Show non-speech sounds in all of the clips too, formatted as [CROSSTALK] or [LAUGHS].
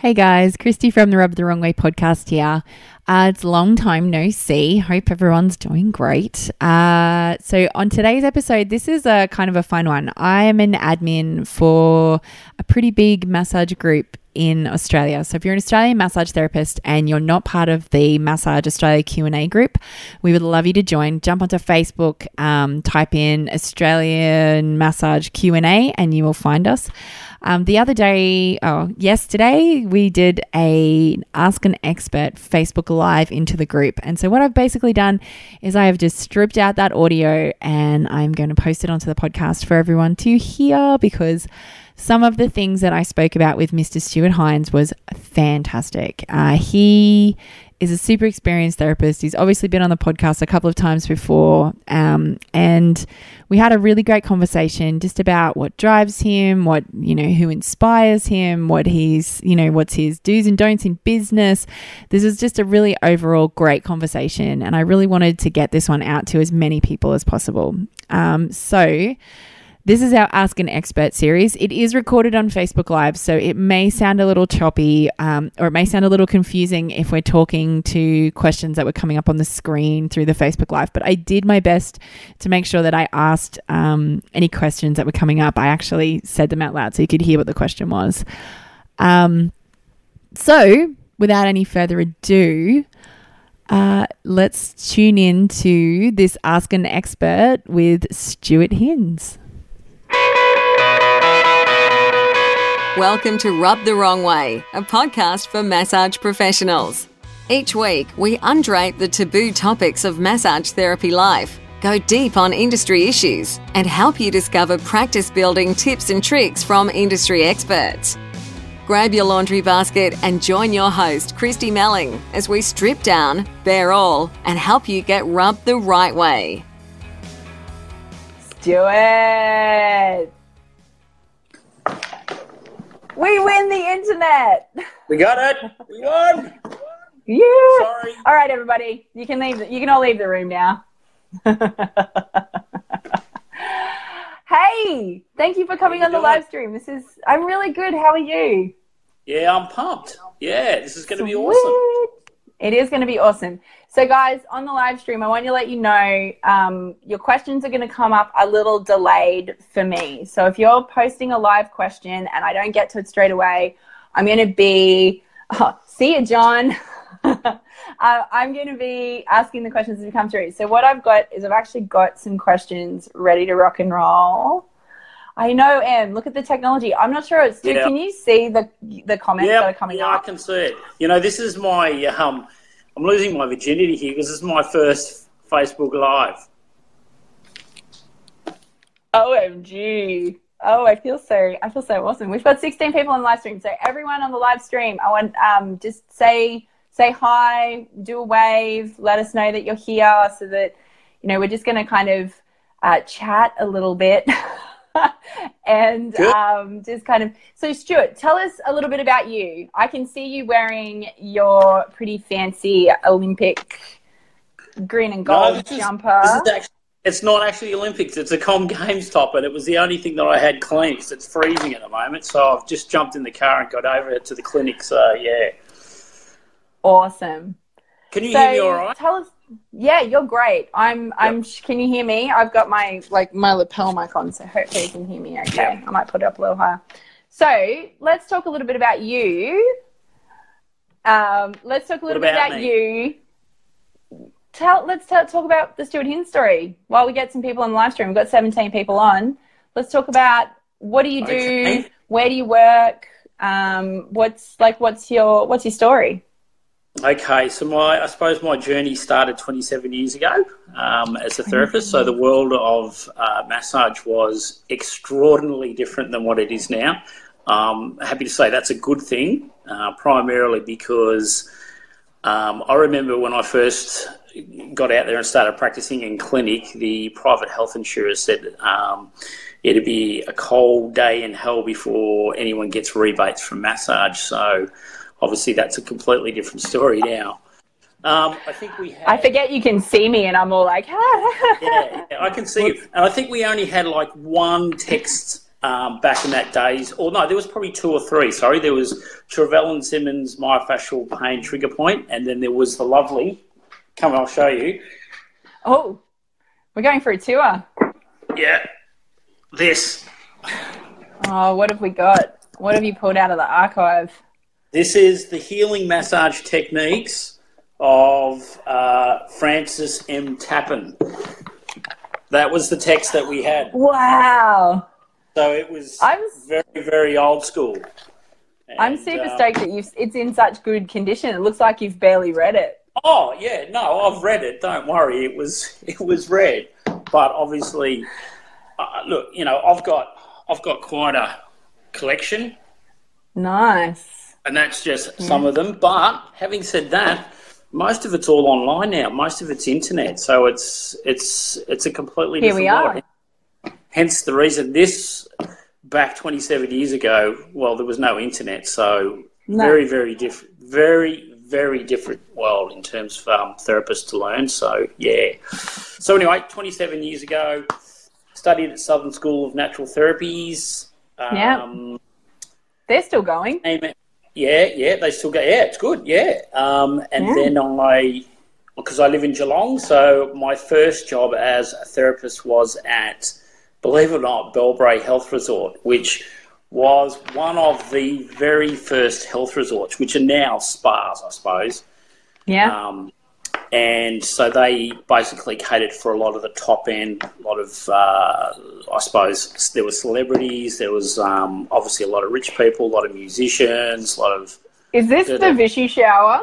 Hey guys, Christy from the Rub the Wrong Way podcast here. Uh, it's long time no see. Hope everyone's doing great. Uh, so, on today's episode, this is a kind of a fun one. I am an admin for a pretty big massage group in Australia. So if you're an Australian massage therapist and you're not part of the Massage Australia Q&A group, we would love you to join. Jump onto Facebook, um, type in Australian Massage Q&A and you will find us. Um, the other day, oh, yesterday, we did a Ask an Expert Facebook Live into the group. And so, what I've basically done is I have just stripped out that audio and I'm going to post it onto the podcast for everyone to hear because some of the things that I spoke about with Mr. Stuart Hind was fantastic. Uh, he is a super experienced therapist. He's obviously been on the podcast a couple of times before. Um, and we had a really great conversation just about what drives him, what, you know, who inspires him, what he's, you know, what's his do's and don'ts in business. This is just a really overall great conversation. And I really wanted to get this one out to as many people as possible. Um, so, this is our Ask an Expert series. It is recorded on Facebook Live, so it may sound a little choppy um, or it may sound a little confusing if we're talking to questions that were coming up on the screen through the Facebook Live. But I did my best to make sure that I asked um, any questions that were coming up. I actually said them out loud so you could hear what the question was. Um, so, without any further ado, uh, let's tune in to this Ask an Expert with Stuart Hind. Welcome to Rub the Wrong Way, a podcast for massage professionals. Each week, we undrape the taboo topics of massage therapy life, go deep on industry issues, and help you discover practice building tips and tricks from industry experts. Grab your laundry basket and join your host, Christy Melling, as we strip down, bare all, and help you get rubbed the right way. Stuart! We win the internet. We got it. We won. Yeah. Sorry. All right, everybody. You can leave. The, you can all leave the room now. [LAUGHS] hey, thank you for coming How on you the live stream. This is. I'm really good. How are you? Yeah, I'm pumped. Yeah, this is going to be awesome. It is going to be awesome. So, guys, on the live stream, I want to let you know um, your questions are going to come up a little delayed for me. So, if you're posting a live question and I don't get to it straight away, I'm going to be, [LAUGHS] oh, see you, John. [LAUGHS] uh, I'm going to be asking the questions as we come through. So, what I've got is I've actually got some questions ready to rock and roll. I know, Em. Look at the technology. I'm not sure. It's, Yeah. Can you see the the comments that are Yeah, coming yeah, I can see it. You know, this is my. Um, I'm losing my virginity here because this is my first Facebook Live. OMG. Oh, I feel so I feel so awesome. We've got 16 people on the live stream. So everyone on the live stream, I want um just say say hi, do a wave, let us know that you're here so that you know we're just gonna kind of uh, chat a little bit. [LAUGHS] [LAUGHS] and um, just kind of so Stuart, tell us a little bit about you. I can see you wearing your pretty fancy Olympic green and No, gold this is- jumper. This is actually, it's not actually Olympics. It's a Com [LAUGHS] Games top, and it was the only thing that I had clean because it's freezing at the moment. So I've just jumped in the car and got over to the clinic. So yeah, awesome. can you so hear me all right? tell us yeah you're great. I'm i'm can you hear me? I've got my like my lapel mic on so hopefully you can hear me okay. Yeah. i might put it up a little higher. So let's talk a little bit about you. Um let's talk a little What bit about you. Tell let's tell, talk about the stuart Hind story while we get some people on the live stream. We've got 17 people on. Let's talk about what do you do? Okay. where do you work? Um what's like what's your what's your story Okay, so my I suppose my journey started 27 years ago um, as a therapist. So the world of uh, massage was extraordinarily different than what it is now. Um, happy to say that's a good thing, uh, primarily because um, I remember when I first got out there and started practicing in clinic, the private health insurers said um, it'd be a cold day in hell before anyone gets rebates from massage. So obviously that's a completely different story now. Um, I think we had, I forget you can see me, and I'm all like, yeah, yeah, I can see you. And I think we only had like one text um, back in that days. Or no, there was probably two or three. Sorry, there was Travell and Simons myofascial pain trigger point, and then there was the lovely. Come, on, I'll show you. Oh, we're going for a tour. Yeah, this. Oh, what have we got? What have you pulled out of the archive? This is the healing massage techniques of uh, Frances M. Tappan. That was the text that we had. Wow. So it was I'm very, very old school. I'm super uh, stoked that you've it's in such good condition. It looks like you've barely read it. Oh yeah, no, I've read it. Don't worry, it was [LAUGHS] it was read, but obviously, uh, look, you know, I've got I've got quite a collection, Nice. And that's just some of them. But having said that, most of it's all online now. Most of it's internet, so it's it's it's a completely Here different we are. world. Hence the reason this back 27 years ago. Well, there was no internet, so No. very very different, very very different world in terms of um, therapists to learn. So yeah. So anyway, 27 years ago, studied at Southern School of Natural Therapies. Yeah. Um, They're still going. Amen. Yeah, yeah, they still go. Yeah, it's good. Yeah, um, and Yeah. then I, because I live in Geelong, so my first job as a therapist was at, believe it or not, Bellbrae Health Resort, which was one of the very first health resorts, which are now spas, I suppose. Yeah. Um, and so they basically catered for a lot of the top end, a lot of, uh, I suppose, there were celebrities, there was um, obviously a lot of rich people, a lot of musicians, a lot of. Is this the. Vichy shower?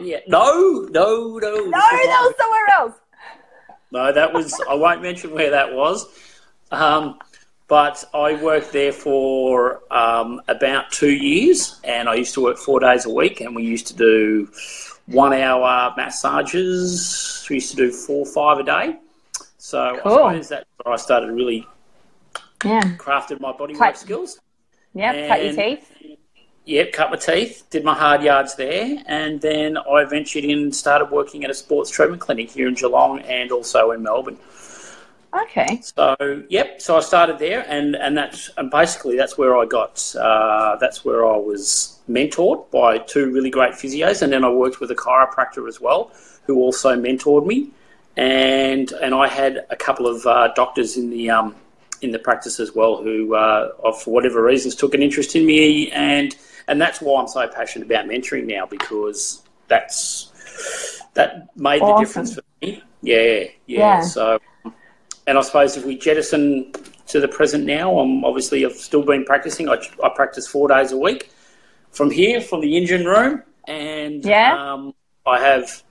Yeah, no, no, no. No, that was somewhere else. no, that was. I won't mention where that was. Um, but I worked there for um, about two years, and I used to work four days a week, and we used to do one-hour massages. We used to do four, or five a day. So Cool. I suppose that's where I started really Yeah. crafted my bodywork Cut- skills. Yep. Cut your teeth. Yep, cut my teeth, did my hard yards there, and then I ventured in and started working at a sports treatment clinic here in Geelong and also in Melbourne. Okay. So yep, so I started there, and and that's and basically that's where I got uh, that's where I was mentored by two really great physios, and then I worked with a chiropractor as well, who also mentored me, and and I had a couple of uh, doctors in the um, in the practice as well who, uh, for whatever reasons, took an interest in me, and and that's why I'm so passionate about mentoring now because that's that made the difference for me. Yeah, yeah. Yeah. So, and I suppose if we jettison to the present now, I'm obviously I've still been practicing. I, I practice four days a week from here, from the engine room, and Yeah. um, I have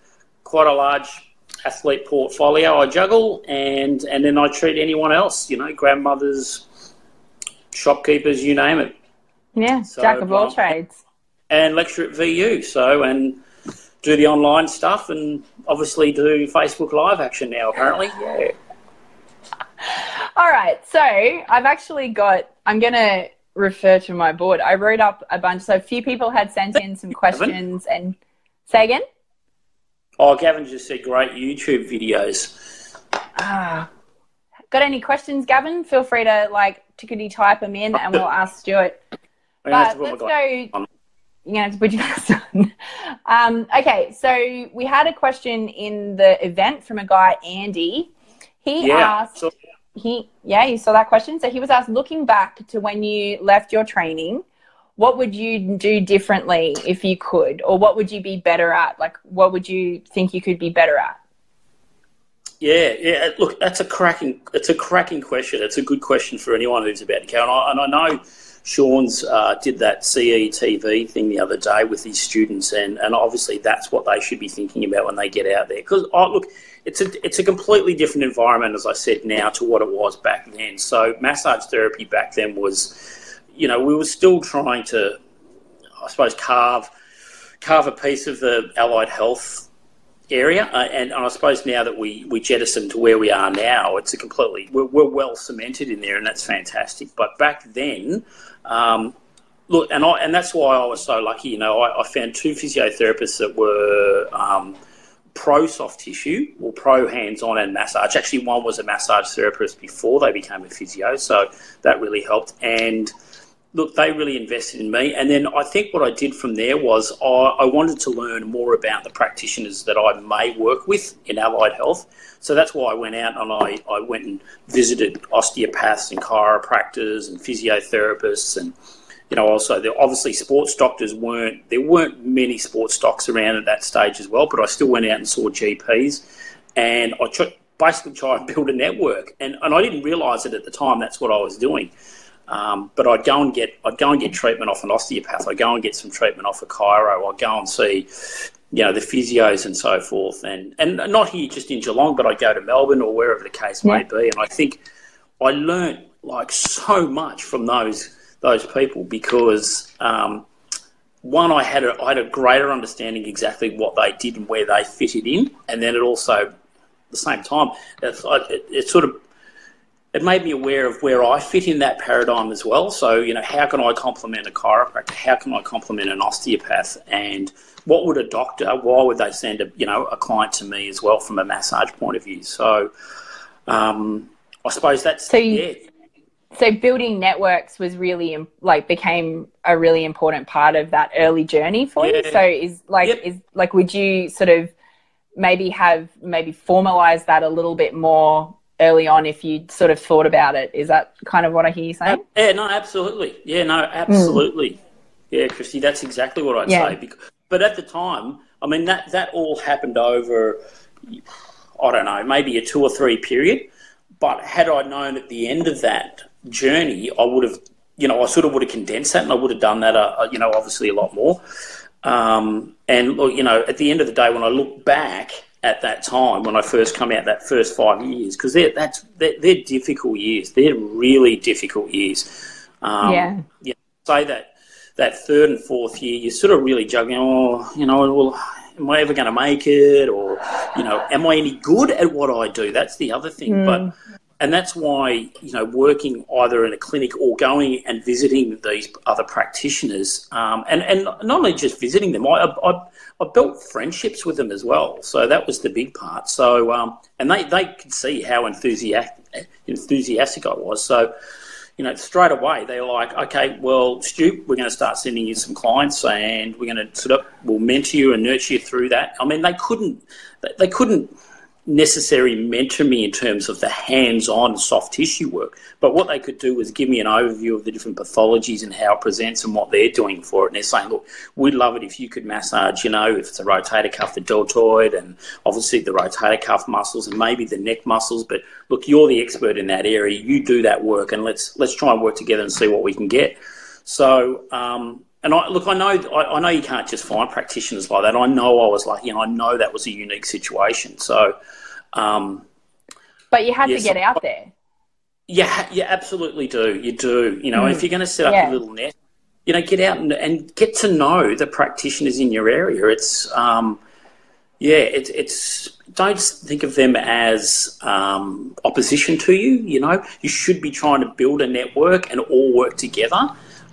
quite a large athlete portfolio. I juggle, and and then I treat anyone else. You know, grandmothers, shopkeepers, you name it, Yeah. So, Jack of all um, trades. and lecture at VU. So and do the online stuff, and obviously do Facebook Live action now. Apparently, yeah. [LAUGHS] All right. So I've actually got, I'm going to refer to my board. I wrote up a bunch. So a few people had sent in some questions and say again. Oh, Gavin just said great YouTube videos. Ah. Got any questions, Gavin? Feel free to like tickety type them in and we'll ask Stuart. I'm gonna have But let's go. on. You're gonna have to put your glasses on. [LAUGHS] Um, okay, so we had a question in the event from a guy, Andy. He Yeah. asked, So, he yeah, you saw that question. So he was asked, looking back to when you left your training, what would you do differently if you could, or what would you be better at? Like, what would you think you could be better at? yeah, yeah. Look, that's a cracking. It's a cracking question. It's a good question for anyone who's about to go. And I, and I know Sean's uh, did that CETV thing the other day with his students, and, and obviously that's what they should be thinking about when they get out there. Because oh, look, it's a it's a completely different environment, as I said now, to what it was back then. So massage therapy back then was, you know, we were still trying to, I suppose, carve carve a piece of the allied health area. Uh, and, I suppose now that we, we jettison to where we are now, it's a completely, we're, we're well cemented in there and that's fantastic. But back then, um, look, and I, and that's why I was so lucky, you know, I, I found two physiotherapists that were um, pro soft tissue or pro hands on and massage. Actually, one was a massage therapist before they became a physio, so that really helped. And look, they really invested in me. And then I think what I did from there was I, I, wanted to learn more about the practitioners that I may work with in allied health. So that's why I went out and I, I went and visited osteopaths and chiropractors and physiotherapists and you know also there obviously sports doctors weren't there weren't many sports docs around at that stage as well but I still went out and saw GPs and I tr- basically tried and build a network and, and I didn't realize it at the time that's what I was doing um, but I'd go and get I'd go and get treatment off an osteopath. I'd go and get some treatment off a chiro. I'd go and see, you know, the physios and so forth. And and not here just in Geelong, but I'd go to Melbourne or wherever the case may be. And I think I learned like so much from those those people because um, one, I had a, I had a greater understanding exactly what they did and where they fitted in, and then it also, at the same time, it, it sort of it made me aware of where I fit in that paradigm as well. So, you know, how can I complement a chiropractor? How can I complement an osteopath? And what would a doctor, why would they send a, you know, a client to me as well from a massage point of view? So, um, I suppose that's, so you, yeah. So building networks was really like became a really important part of that early journey for yeah. you. So is like, yep. is like, would you sort of maybe have maybe formalize that a little bit more early on if you'd sort of thought about it. Is that kind of what I hear you saying? Yeah, no, absolutely. Yeah, no, absolutely. Mm. Yeah, Christy, that's exactly what I'd yeah. say. But at the time, I mean, that, that all happened over, I don't know, maybe a two or three period. But had I known at the end of that journey, I would have, you know, I sort of would have condensed that and I would have done that, uh, you know, obviously a lot more. Um, and, you know, at the end of the day, when I look back, at that time when I first come out that first five years because they're that's they're, they're, difficult years. They're really difficult years. Um, yeah. yeah. Say that that third and fourth year, you're sort of really juggling. Oh, you know, well, am I ever going to make it? Or you know, am I any good at what I do? That's the other thing. Mm. But and that's why you know working either in a clinic or going and visiting these other practitioners, um, and and not only just visiting them, I, I I built friendships with them as well. So that was the big part. So um, and they they could see how enthusiastic enthusiastic I was. So you know, straight away they're like, okay, well, Stu, we're going to start sending you some clients, and we're going to sort of we'll mentor you and nurture you through that. I mean, they couldn't they couldn't necessarily mentor me in terms of the hands-on soft tissue work. But what they could do was give me an overview of the different pathologies and how it presents and what they're doing for it. And they're saying, look, we'd love it if you could massage, you know, if it's a rotator cuff, the deltoid, and obviously the rotator cuff muscles and maybe the neck muscles. But look, you're the expert in that area. You do that work, and let's let's try and work together and see what we can get. So. Um, and I, look, I know, I, I, know you can't just find practitioners like that. I know I was lucky, and I know that was a unique situation. So, um, but you had yes, to get out there. Yeah, you absolutely do. You do. You know, mm. if you're going to set up yeah. a little net, you know, get out and, and, get to know the practitioners in your area. It's, um, yeah, it's, it's, don't think of them as um, opposition to you. You know, you should be trying to build a network and all work together.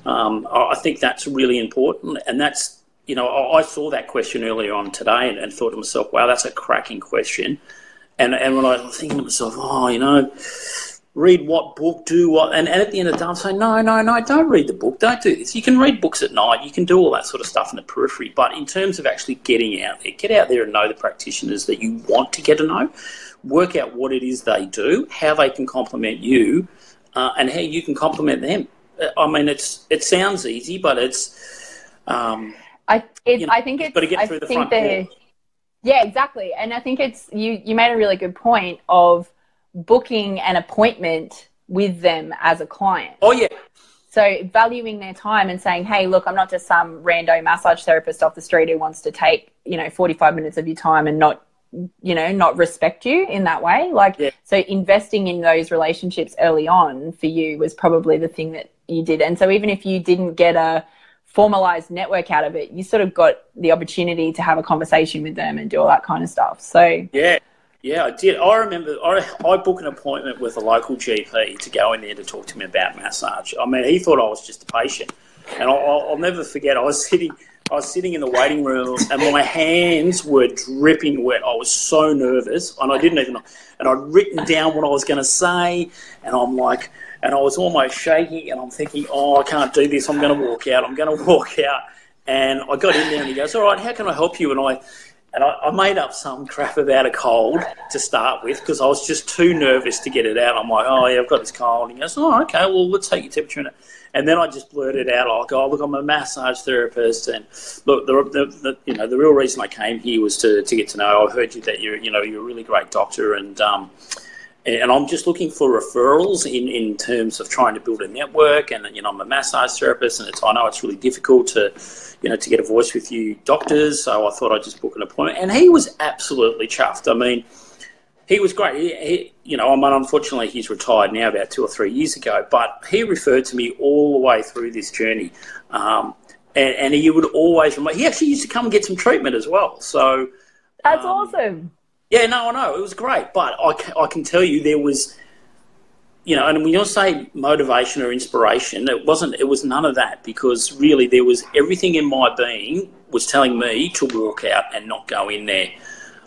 Um, I think that's really important, and that's you know I saw that question earlier on today and, and, thought to myself, wow, that's a cracking question. And and when I was thinking to myself, oh, you know, read what book, do what, and, and at the end of the day, I'm saying, no, no, no, don't read the book, don't do this. You can read books at night, you can do all that sort of stuff in the periphery, but in terms of actually getting out there, get out there and know the practitioners that you want to get to know, work out what it is they do, how they can complement you, uh, and how you can complement them. I mean, it's it sounds easy, but it's. Um, I it, you know, I think it's. Got to get through I the front door. Yeah, exactly, and I think it's you. You made a really good point of booking an appointment with them as a client. Oh yeah. So valuing their time and saying, "Hey, look, I'm not just some rando massage therapist off the street who wants to take you know 45 minutes of your time and not you know not respect you in that way like yeah. so investing in those relationships early on for you was probably the thing that you did. And so even if you didn't get a formalized network out of it, you sort of got the opportunity to have a conversation with them and do all that kind of stuff. So yeah. Yeah, I did. I remember I, I booked an appointment with a local GP to go in there to talk to me about massage. I mean, he thought I was just a patient. And I'll, I'll never forget. I was sitting. I was sitting in the waiting room and my hands were dripping wet. I was so nervous and I didn't even and I'd written down what I was going to say and I'm like and I was almost shaking and I'm thinking, oh, I can't do this. I'm going to walk out. I'm going [LAUGHS] to walk out. And I got in there and he goes, all right, how can I help you? And I and I, I made up some crap about a cold to start with because I was just too nervous to get it out. I'm like, oh yeah, I've got this cold. And he goes, oh okay, well let's take your temperature. And then I just blurted out like, "Oh, look, I'm a massage therapist, and look, the, the, the, you know the real reason I came here was to, to get to know. I heard you that you're you know you're a really great doctor, and um, and I'm just looking for referrals in, in terms of trying to build a network. And you know, I'm a massage therapist, and it's I know it's really difficult to you know to get a voice with you doctors. So I thought I'd just book an appointment, and he was absolutely chuffed. I mean he was great. He, he, you know, I mean, unfortunately, he's retired now about two or three years ago, but he referred to me all the way through this journey. Um, and, and, he would always remind, he actually used to come and get some treatment as well. So that's um, awesome. Yeah, no, I know. It was great. But I, I can tell you there was, you know, and when you say motivation or inspiration, it wasn't, it was none of that because really there was everything in my being was telling me to walk out and not go in there.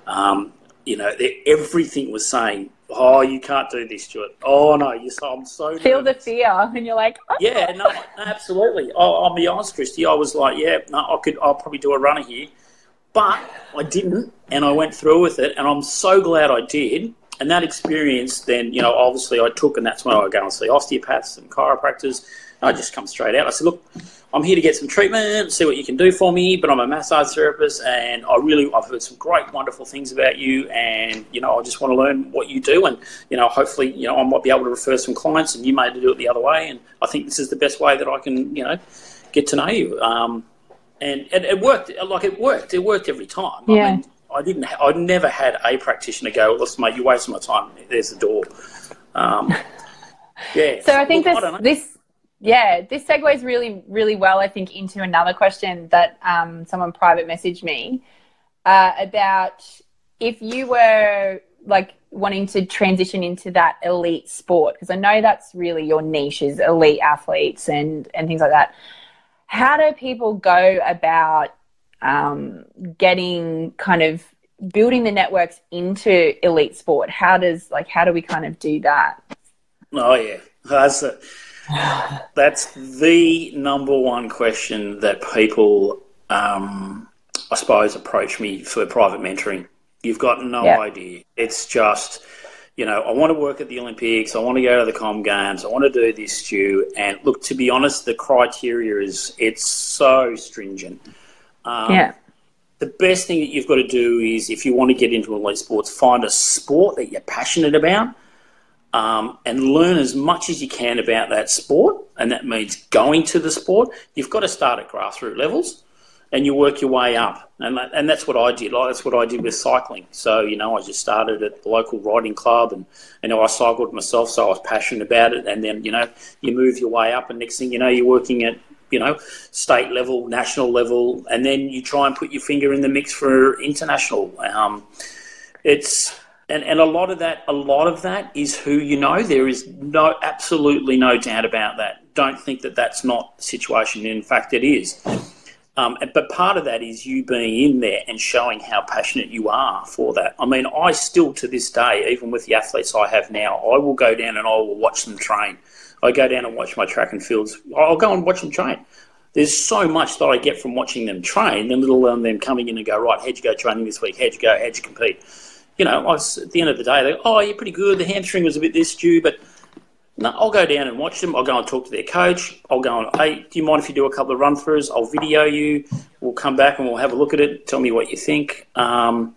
Um, you know, everything was saying, "Oh, you can't do this, Stuart. Oh no, you so I'm so feel nervous. the fear," and you're like, oh. "Yeah, no, absolutely." I'll, I'll, be honest, Christy. I was like, "Yeah, no, I could. I'll probably do a runner here," but I didn't, and I went through with it, and I'm so glad I did. And that experience, then you know, obviously I took, and that's when I go and see osteopaths and chiropractors. And I just come straight out. I said, "Look, I'm here to get some treatment, see what you can do for me. But I'm a massage therapist, and I really I've heard some great, wonderful things about you, and you know I just want to learn what you do, and you know hopefully you know I might be able to refer some clients, and you may do it the other way, and I think this is the best way that I can you know get to know you. Um, and, and it worked, like it worked, it worked every time. Yeah. I mean, I didn't. I never had a practitioner go, "Listen, mate, you're wasting my time. There's the door." Um, [LAUGHS] yeah. So I think this this yeah, this segues really, really well, I think, into another question that um, someone private messaged me uh, about if you were like wanting to transition into that elite sport, because I know that's really your niche is elite athletes and, and things like that. How do people go about um, getting kind of building the networks into elite sport? How does like how do we kind of do that? Oh yeah, that's a that's the number one question that people, um, I suppose, approach me for private mentoring. You've got no yeah. idea. It's just, you know, I want to work at the Olympics. I want to go to the Com Games. I want to do this, Stu. And look, to be honest, the criteria is it's so stringent. Um, yeah. The best thing that you've got to do is, if you want to get into elite sports, find a sport that you're passionate about um, and learn as much as you can about that sport. And that means going to the sport. You've got to start at grassroots levels and you work your way up. And, that, and that's what I did. Like, that's what I did with cycling. So, you know, I just started at the local riding club and, you know, I cycled myself, so I was passionate about it. And then, you know, you move your way up, and next thing you know, you're working at, you know, state level, national level, and then you try and put your finger in the mix for international. Um, it's and and a lot of that a lot of that is who you know there is no absolutely no doubt about that don't think that that's not the situation in fact it is um, but part of that is you being in there and showing how passionate you are for that. I mean, I still to this day, even with the athletes I have now, I will go down and I will watch them train. I go down and watch my track and fields. I'll go and watch them train. There's so much that I get from watching them train, then little um, them coming in and go, right, how'd you go training this week? How'd you go? How'd you compete? You know, I was, at the end of the day, they go, oh, you're pretty good. The hamstring was a bit this, Stu, but no, I'll go down and watch them. I'll go and talk to their coach. I'll go and, hey, do you mind if you do a couple of run throughs? I'll video you. We'll come back and we'll have a look at it. Tell me what you think. Um,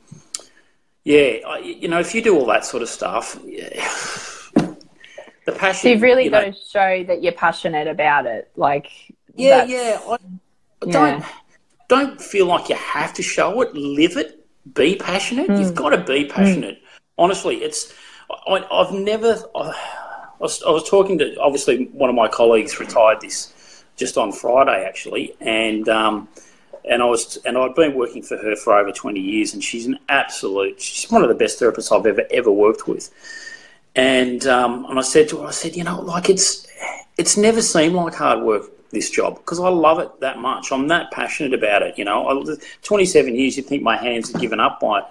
yeah, I, you know, if you do all that sort of stuff, yeah, [SIGHS] the passion. So you've really you got know, to show that you're passionate about it. Like, yeah, yeah. I, I don't don't feel like you have to show it. Live it be passionate. Mm. You've got to be passionate. Mm. Honestly, it's I, have never. I was, I was, talking to obviously one of my colleagues retired this just on Friday actually, and um, and I was and I'd been working for her for over twenty years, and she's an absolute. She's one of the best therapists I've ever ever worked with. And um, and I said to her, I said, you know, like it's it's never seemed like hard work this job because I love it that much. I'm that passionate about it. You know, I, 27 years, you'd think my hands are given up by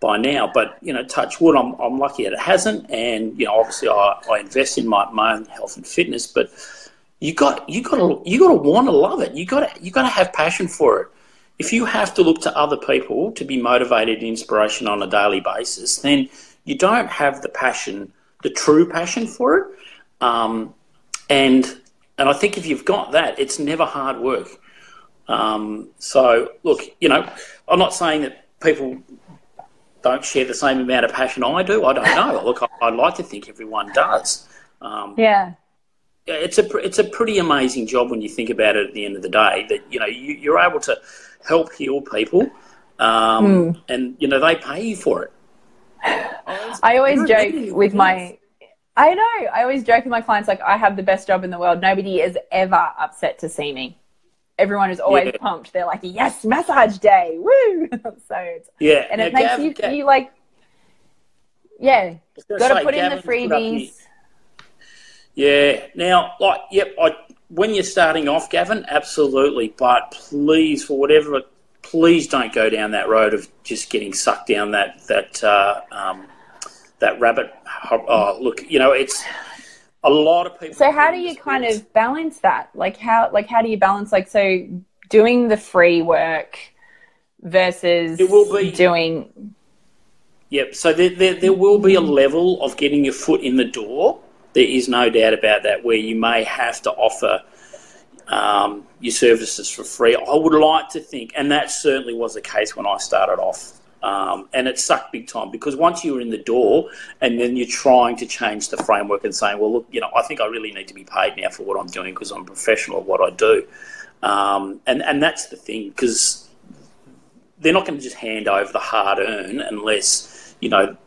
by now, but you know, touch wood, I'm, I'm lucky that it hasn't. And you know, obviously, I, I invest in my, my own health and fitness, but you got you got to you got to want to love it. You got to you got to have passion for it. If you have to look to other people to be motivated and inspiration on a daily basis, then you don't have the passion, the true passion for it. Um, and and I think if you've got that, it's never hard work. Um, so look, you know, I'm not saying that people don't share the same amount of passion I do. I don't know. Look, I'd like to think everyone does. Um, yeah it's a it's a pretty amazing job when you think about it. At the end of the day, that you know you, are able to help heal people, um, mm. and you know they pay you for it. I always joke with my. I know. I always joke with my clients like I have the best job in the world. Nobody is ever upset to see me. Everyone is always yeah. pumped. They're like, "Yes, massage day, woo!" [LAUGHS] so it's yeah, and it now, makes Gav, you, Gav, you like, yeah, got to put in the freebies yeah. Now, like, yep. I, when you're starting off, Gavin, absolutely. But please, for whatever, please don't go down that road of just getting sucked down that that uh, um, that rabbit. Oh, look, you know, it's a lot of people. So, how do you kind of balance that? Like, how like how do you balance like so doing the free work versus it will be doing. Yep. So there, there, there will be a level of getting your foot in the door there is no doubt about that, where you may have to offer um, your services for free. I would like to think, and that certainly was the case when I started off. Um, and it sucked big time because once you were in the door and then you're trying to change the framework and saying, well, look, you know, I think I really need to be paid now for what I'm doing because I'm a professional at what I do. Um, and, and that's the thing because they're not going to just hand over the hard earn unless, you know,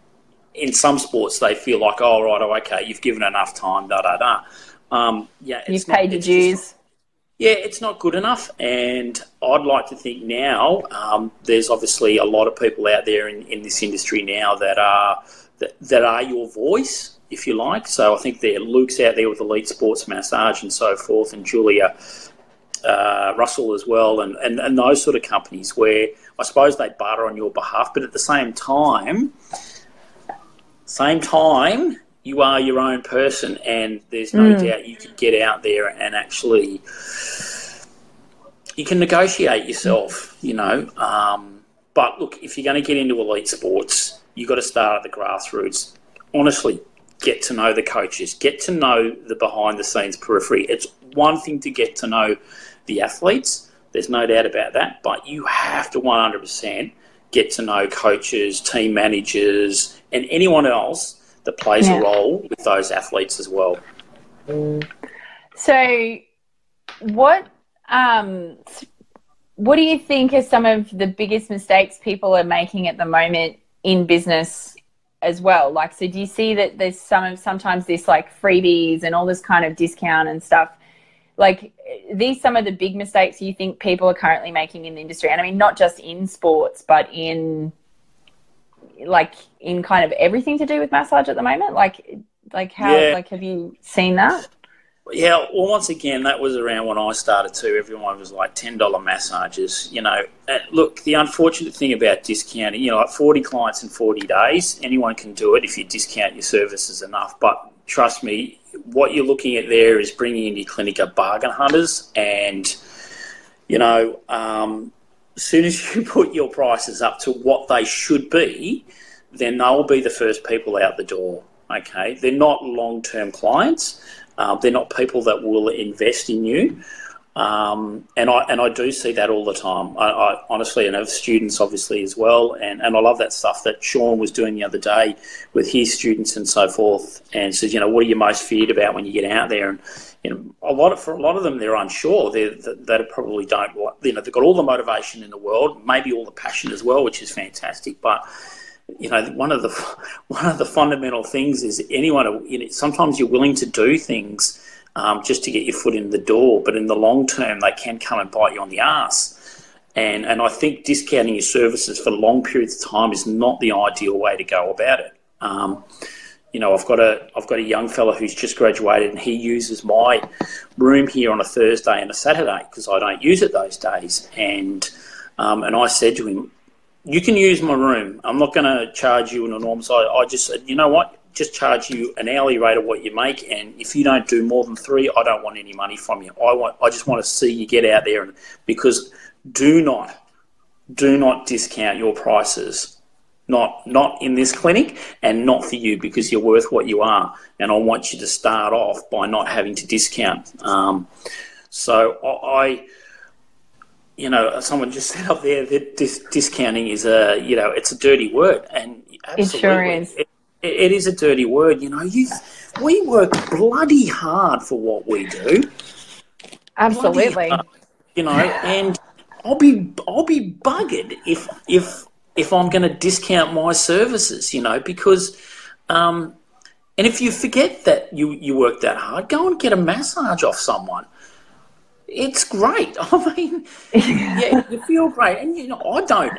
in some sports they feel like, oh right, oh, okay, you've given enough time, da da da. Um, yeah, you've not, paid your dues. Just, yeah, it's not good enough, and I'd like to think now um, there's obviously a lot of people out there in, in this industry now that are that, that are your voice, if you like. So I think there Luke's out there with Elite Sports Massage and so forth, and Julia uh, Russell as well, and, and, and those sort of companies where I suppose they barter on your behalf, but at the same time, same time, you are your own person, and there's no mm. doubt you can get out there and actually you can negotiate yourself. You know, um, but look, if you're going to get into elite sports, you've got to start at the grassroots. Honestly, get to know the coaches, get to know the behind the scenes periphery. It's one thing to get to know the athletes. There's no doubt about that, but you have to 100% get to know coaches, team managers, and anyone else that plays yeah. a role with those athletes as well. So, what um, what do you think are some of the biggest mistakes people are making at the moment in business as well? Like, so do you see that there's some of sometimes this like freebies and all this kind of discount and stuff? Like, these some of the big mistakes you think people are currently making in the industry, and I mean not just in sports, but in like in kind of everything to do with massage at the moment? Like, like how? Yeah. Like, have you seen that? Yeah, well, once again, that was around when I started too. Everyone was like ten dollar massages. You know, and look, the unfortunate thing about discounting, you know, like forty clients in forty days, anyone can do it if you discount your services enough. But trust me, what you're looking at there is bringing in your clinic a bargain hunters, and you know, um, as soon as you [LAUGHS] put your prices up to what they should be, then they'll be the first people out the door. Okay, they're not long term clients. Um, they're not people that will invest in you. Um, and I and I do see that all the time. I, I, honestly, and have students obviously as well, and, and I love that stuff that Sean was doing the other day with his students and so forth. And says, you know, what are you most feared about when you get out there? And you know, a lot of, for a lot of them, they're unsure. They they probably don't. You know, they've got all the motivation in the world, maybe all the passion as well, which is fantastic. But you know, one of the [LAUGHS] one of the fundamental things is anyone. You know, sometimes you're willing to do things um, just to get your foot in the door. But in the long term, they can come and bite you on the ass. And, and I think discounting your services for long periods of time is not the ideal way to go about it. Um, you know, I've got a I've got a young fella who's just graduated, and he uses my room here on a Thursday and a Saturday because I don't use it those days. And um, and I said to him, "You can use my room. I'm not going to charge you an enormous. I, I just said, you know what? Just charge you an hourly rate of what you make, and if you don't do more than three, I don't want any money from you. I want I just want to see you get out there, and because do not do not discount your prices." Not not in this clinic and not for you because you're worth what you are. And I want you to start off by not having to discount. Um, so I, you know, someone just [LAUGHS] said up there that dis- discounting is a, you know, it's a dirty word, and absolutely, it sure is. It, it is a dirty word. You know, you we work bloody hard for what we do. Absolutely. Hard, you know, and I'll be I'll be buggered if if if I'm going to discount my services, you know, because, um, and if you forget that you, you work that hard, go and get a massage off someone. It's great. [LAUGHS] I mean, [LAUGHS] yeah, you feel great, and you know, I don't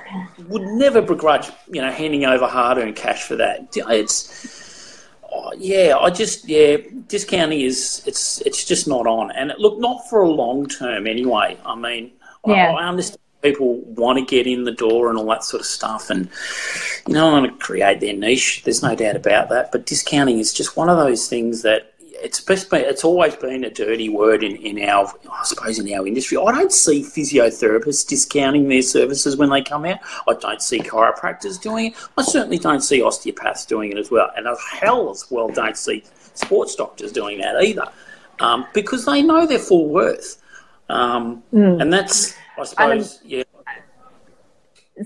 would never begrudge you know handing over hard-earned cash for that. It's oh, yeah, I just yeah, discounting is it's it's just not on, and it, look, not for a long term anyway. I mean, yeah. I, I understand people want to get in the door and all that sort of stuff and you know I want to create their niche there's no doubt about that but discounting is just one of those things that it's best been, it's always been a dirty word in, in our I suppose in our industry. I don't see physiotherapists discounting their services when they come out. I don't see chiropractors doing it. I certainly don't see osteopaths doing it as well. And as hell as well don't see sports doctors doing that either. Um, because they know their full worth. Um, mm. And that's I suppose, yeah.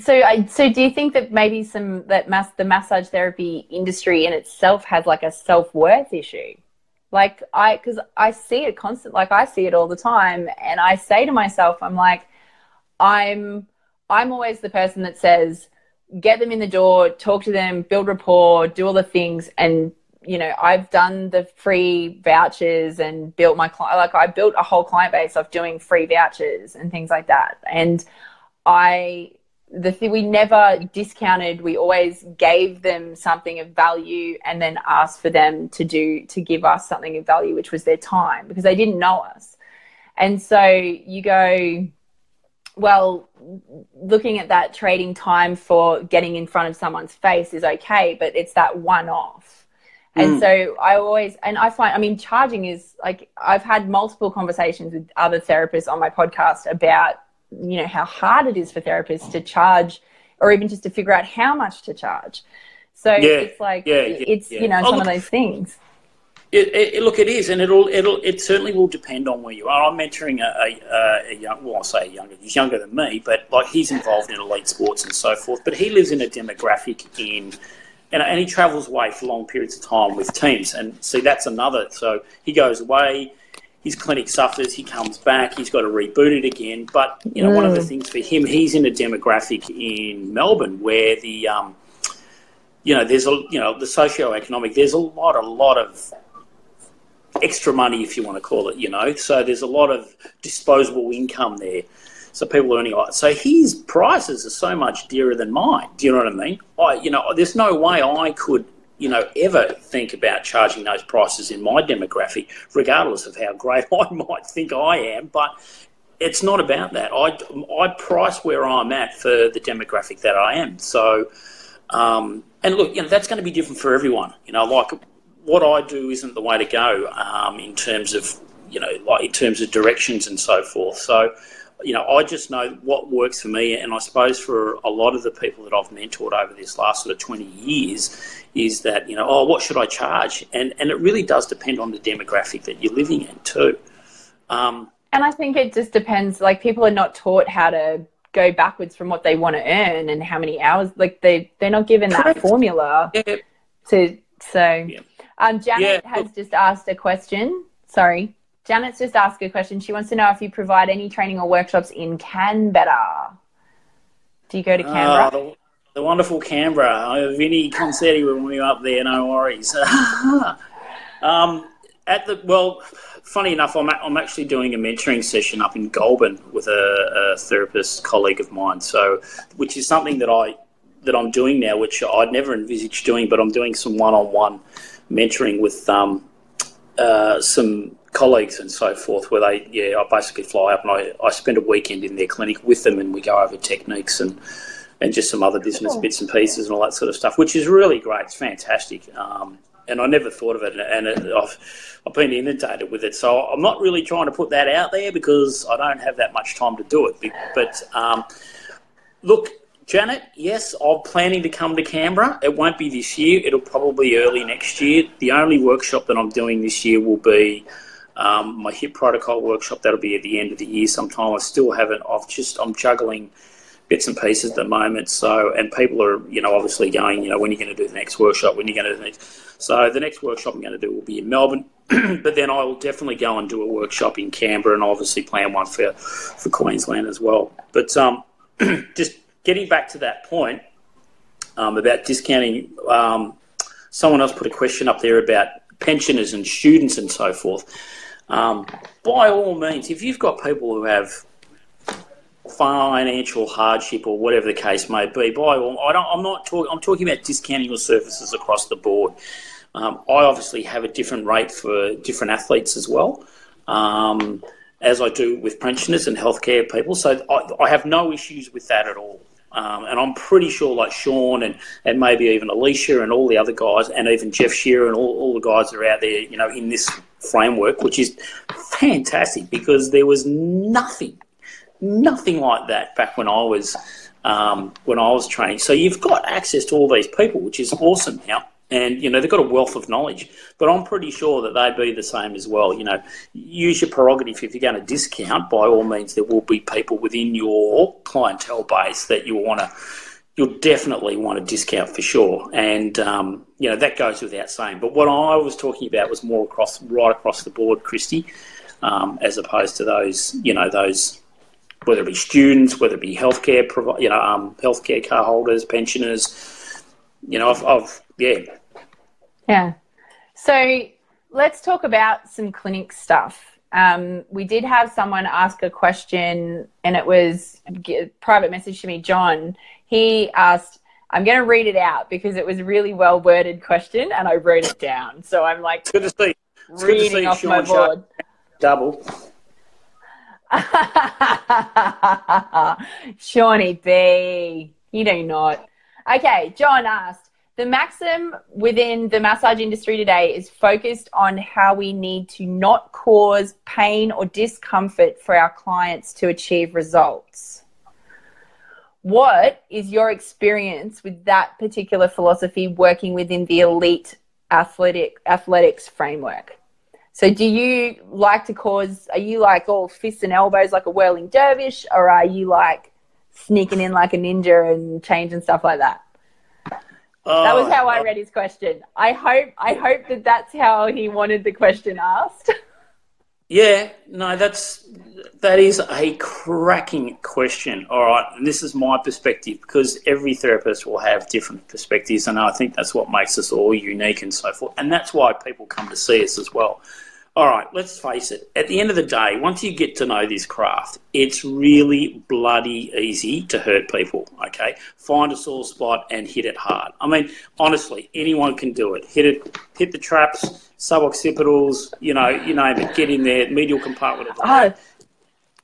So, I, so do you think that maybe some that mass the massage therapy industry in itself has like a self worth issue? Like I, because I see it constant, like I see it all the time, and I say to myself, I'm like, I'm, I'm always the person that says, get them in the door, talk to them, build rapport, do all the things, and you know, I've done the free vouchers and built my client, like I built a whole client base of doing free vouchers and things like that. And I, the thing we never discounted, we always gave them something of value and then asked for them to do, to give us something of value, which was their time because they didn't know us. And so you go, well, looking at that trading time for getting in front of someone's face is okay, but it's that one off and mm. so I always, and I find, I mean, charging is like, I've had multiple conversations with other therapists on my podcast about, you know, how hard it is for therapists to charge or even just to figure out how much to charge. So yeah, it's like, yeah, it's, yeah. you know, oh, some look, of those things. It, it, look, it is, and it'll, it'll, it certainly will depend on where you are. I'm mentoring a, a, a young, well, I say younger, he's younger than me, but like he's involved in elite sports and so forth. But he lives in a demographic in and, and he travels away for long periods of time with teams. And see, that's another. So he goes away, his clinic suffers, he comes back, he's got to reboot it again. But you know, mm. one of the mm. things for him, he's in a demographic in Melbourne where the um, you know, there's a you know the socio-economic. There's a lot, a lot of extra money, if you want to call it. You know, so there's a lot of disposable income there. So people are earning a lot. So his prices are so much dearer than mine. Do you know what I mean? I, you know, there's no way I could, you know, ever think about charging those prices in my demographic, regardless of how great [LAUGHS] I might think I am. But it's not about that. I, I price where I'm at for the demographic that I am. So, um, and look, you know, that's going to be different for everyone. You know, like what I do isn't the way to go um, in terms of, you know, like in terms of directions and so forth. So, you know, I just know what works for me, and I suppose for a lot of the people that I've mentored over this last sort of twenty years, is that you know, oh, what should I charge? And and it really does depend on the demographic that you're living in too. Um, and I think it just depends. Like people are not taught how to go backwards from what they want to earn and how many hours. Like they they're not given that formula. Yeah. To so, yeah. um, Janet yeah. has just asked a question. Sorry. Janet's just asked a question. She wants to know if you provide any training or workshops in Canberra. Do you go to Canberra? Oh, the, the, wonderful Canberra. Any Concetti when we were up there, no worries. [LAUGHS] um, at the well, funny enough, I'm, I'm actually doing a mentoring session up in Goulburn with a, a therapist colleague of mine. So, which is something that I that I'm doing now, which I'd never envisaged doing, but I'm doing some one-on-one mentoring with um, uh, some colleagues and so forth, where they, yeah, I basically fly up and I, I spend a weekend in their clinic with them and we go over techniques and, and just some other business bits and pieces and all that sort of stuff, which is really great. It's fantastic. Um, and I never thought of it, and it, I've, I've been inundated with it. So I'm not really trying to put that out there because I don't have that much time to do it. But um, look, Janet, yes, I'm planning to come to Canberra. It won't be this year. It'll probably be early next year. The only workshop that I'm doing this year will be um, my hip protocol workshop. That'll be at the end of the year sometime. I still haven't. I've just I'm juggling bits and pieces at the moment. So and people are you know obviously going you know when are you going to do the next workshop? When are you going to do the next? So the next workshop I'm going to do will be in Melbourne, [CLEARS THROAT] but then I will definitely go and do a workshop in Canberra and obviously plan one for for Queensland as well. But um, [CLEARS THROAT] just getting back to that point um, about discounting, um, someone else put a question up there about pensioners and students and so forth. Um, by all means, if you've got people who have financial hardship or whatever the case may be, by all, I don't, I'm not talking. I'm talking about discounting your services across the board. Um, I obviously have a different rate for different athletes as well. Um, as I do with pensioners and healthcare people. So I, I, have no issues with that at all. Um, and I'm pretty sure, like Sean and, and maybe even Alicia and all the other guys, and even Jeff Shearer and all, all the guys that are out there, you know, in this framework, which is fantastic because there was nothing, nothing like that back when I was um, when I was training. So you've got access to all these people, which is awesome now and you know they've got a wealth of knowledge. But I'm pretty sure that they'd be the same as well. You know, use your prerogative if you're going to discount. By all means, there will be people within your clientele base that you want to. You'll definitely want to discount for sure, and um, you know that goes without saying. But what I was talking about was more across, right across the board, Christy, um, as opposed to those, you know, those whether it be students, whether it be healthcare, you know, um, healthcare car holders, pensioners. You know, I've, I've yeah, yeah. So let's talk about some clinic stuff. Um, we did have someone ask a question, and it was a private message to me, John. He asked, I'm going to read it out because it was a really well worded question, and I wrote it down. So I'm like, it's good to see. It's reading to see off Sean my board. Double. [LAUGHS] Shawnee B, you do not. Okay, John asked, the maxim within the massage industry today is focused on how we need to not cause pain or discomfort for our clients to achieve results. What is your experience with that particular philosophy working within the elite athletic athletics framework? So do you like to cause are you like all fists and elbows like a whirling dervish or are you like sneaking in like a ninja and changing stuff like that? Oh, that was oh, how I read his question. I hope I hope that that's how he wanted the question asked. [LAUGHS] Yeah, no, that's that is a cracking question. All right, and this is my perspective because every therapist will have different perspectives, and I think that's what makes us all unique and so forth. And that's why people come to see us as well all right, let's face it. At the end of the day, once you get to know this craft, it's really bloody easy to hurt people. Okay, find a sore spot and hit it hard. I mean, honestly, anyone can do it. Hit it, hit the traps, suboccipitals. You know, you name it. Get in there, medial compartment of the oh,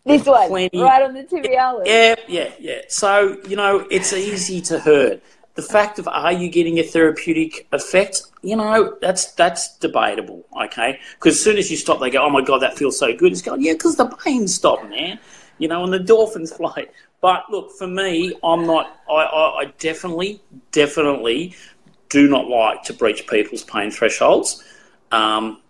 this one, Plenty. right on the tibialis. Yeah, yeah, yeah. So you know, it's easy to hurt the fact of are you getting a therapeutic effect, you know, that's that's debatable, okay? Because as soon as you stop, they go, oh my god, that feels so good. It's going, yeah, because the pain stopped, man. You know, and the dolphins [LAUGHS] fly. But look, for me, I'm not. I, I, I definitely, definitely do not like to breach people's pain thresholds. Um,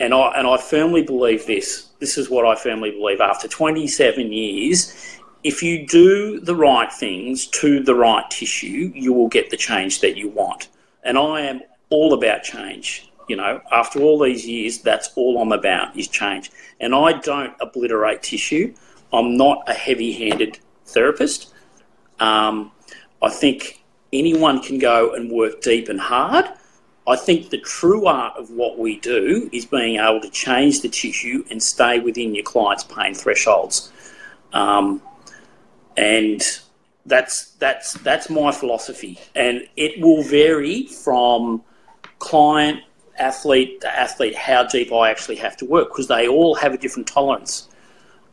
and I and I firmly believe this. This is what I firmly believe. After 27 years, if you do the right things to the right tissue, you will get the change that you want. And I am all about change. You know, after all these years, that's all I'm about is change. And I don't obliterate tissue. I'm not a heavy handed therapist. Um, I think anyone can go and work deep and hard. I think the true art of what we do is being able to change the tissue and stay within your client's pain thresholds. Um, and that's that's that's my philosophy, and it will vary from client athlete to athlete how deep I actually have to work because they all have a different tolerance.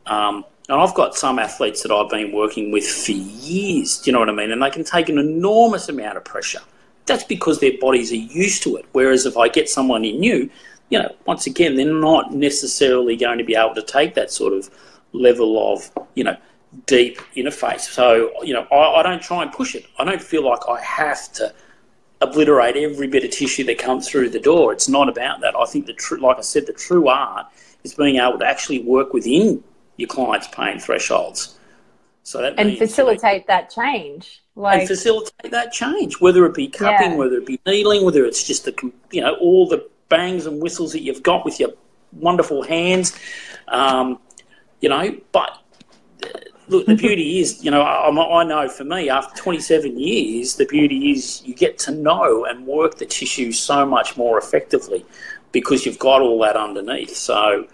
Um, and I've got some athletes that I've been working with for years, do you know what I mean? And they can take an enormous amount of pressure. That's because their bodies are used to it. Whereas if I get someone in new, you know, once again, they're not necessarily going to be able to take that sort of level of, you know, deep interface. So, you know, I, I don't try and push it. I don't feel like I have to obliterate every bit of tissue that comes through the door. It's not about that. I think the true, like I said, the true art is being able to actually work within your client's pain thresholds. So that and facilitate that change, like and facilitate that change, whether it be cupping, yeah. whether it be needling, whether it's just the you know all the bangs and whistles that you've got with your wonderful hands, um, you know. But look, the beauty is, you know, I, I, know for me, after 27 years, the beauty is you get to know and work the tissue so much more effectively because you've got all that underneath. So,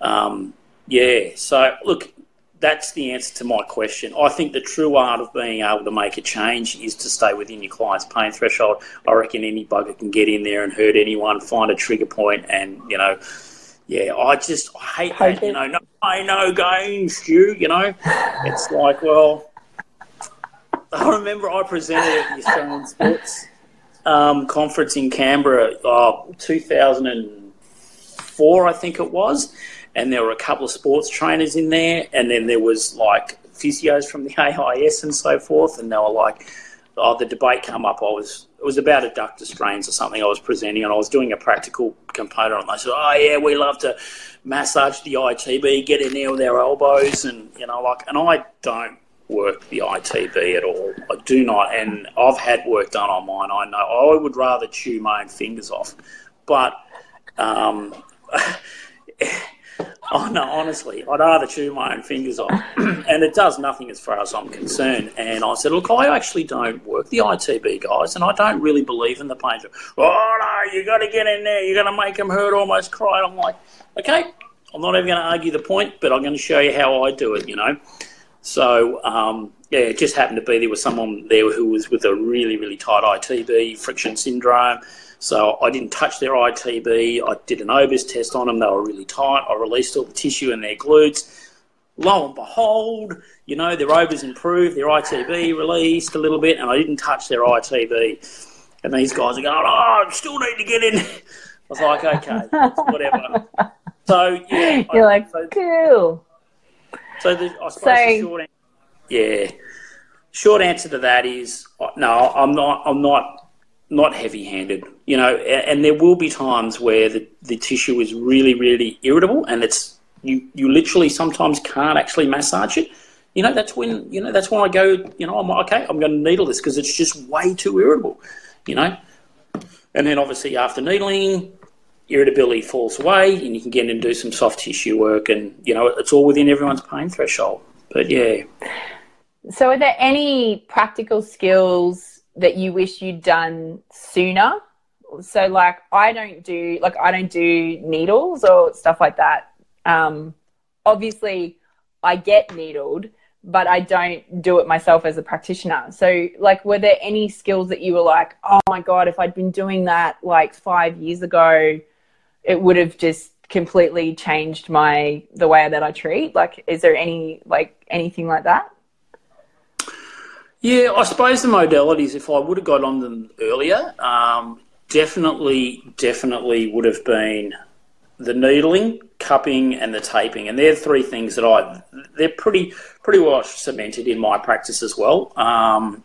um, yeah. So, look, that's the answer to my question. I think the true art of being able to make a change is to stay within your client's pain threshold. I reckon any bugger can get in there and hurt anyone, find a trigger point, and you know, yeah, I just I hate that. You know, no, I know games, Stu. You know, it's like, well, I remember I presented at the Australian Sports um, Conference in Canberra, uh, 2004, I think it was and there were a couple of sports trainers in there, and then there was like physios from the [LAUGHS] AIS and so forth, and they were like, oh, the debate come up. I was it was about adductor strains or something I was presenting, and I was doing a practical component And They said, oh yeah, we love to massage the ITB, get in there with our elbows, and you know, like, and I don't work the ITB at all. I do not, and I've had work done on mine. I know I would rather chew my own fingers off, but. Um, [LAUGHS] [LAUGHS] Oh no, honestly, I'd rather chew my own fingers off, [CLEARS THROAT] and it does nothing as far as I'm concerned. And I said, look, I actually don't work the ITB guys, and I don't really believe in the pain. Oh no, you got to get in there. You're going to make them hurt, almost cry. And I'm like, okay, I'm not even going to argue the point, but I'm going to show you how I do it. You know, so um, yeah, it just happened to be there was someone there who was with a really, really tight ITB friction syndrome so I didn't touch their ITB. I did an Ober's test on them. They were really tight. I released all the tissue in their glutes. Lo and behold, you know, their Ober's improved, their ITB released a little bit, and I didn't touch their ITB. And these guys are going, oh, I still need to get in. [LAUGHS] I was like, okay, whatever. So, yeah. [LAUGHS] You're I, like, so, cool. So, the, I suppose so, the short answer, yeah. Short answer to that is uh, no, I'm not. I'm not not heavy handed, you know, and there will be times where the, the tissue is really, really irritable and it's, you, you literally sometimes can't actually massage it. You know, that's when, you know, that's when I go, you know, I'm okay, I'm going to needle this because it's just way too irritable, you know. And then obviously after needling, irritability falls away and you can get in and do some soft tissue work and, you know, it's all within everyone's pain threshold. But yeah. So are there any practical skills that you wish you'd done sooner? So like I don't do like I don't do needles or stuff like that. Um, obviously, I get needled, but I don't do it myself as a practitioner. So, like, were there any skills that you were like, oh my God, if I'd been doing that like five years ago, it would have just completely changed my the way that I treat? Like, is there any like anything like that? Yeah, I suppose the modalities, if I would have got on them earlier, um, definitely, definitely would have been the needling, cupping, and the taping, and they're three things that I they're pretty pretty well cemented in my practice as well. Um,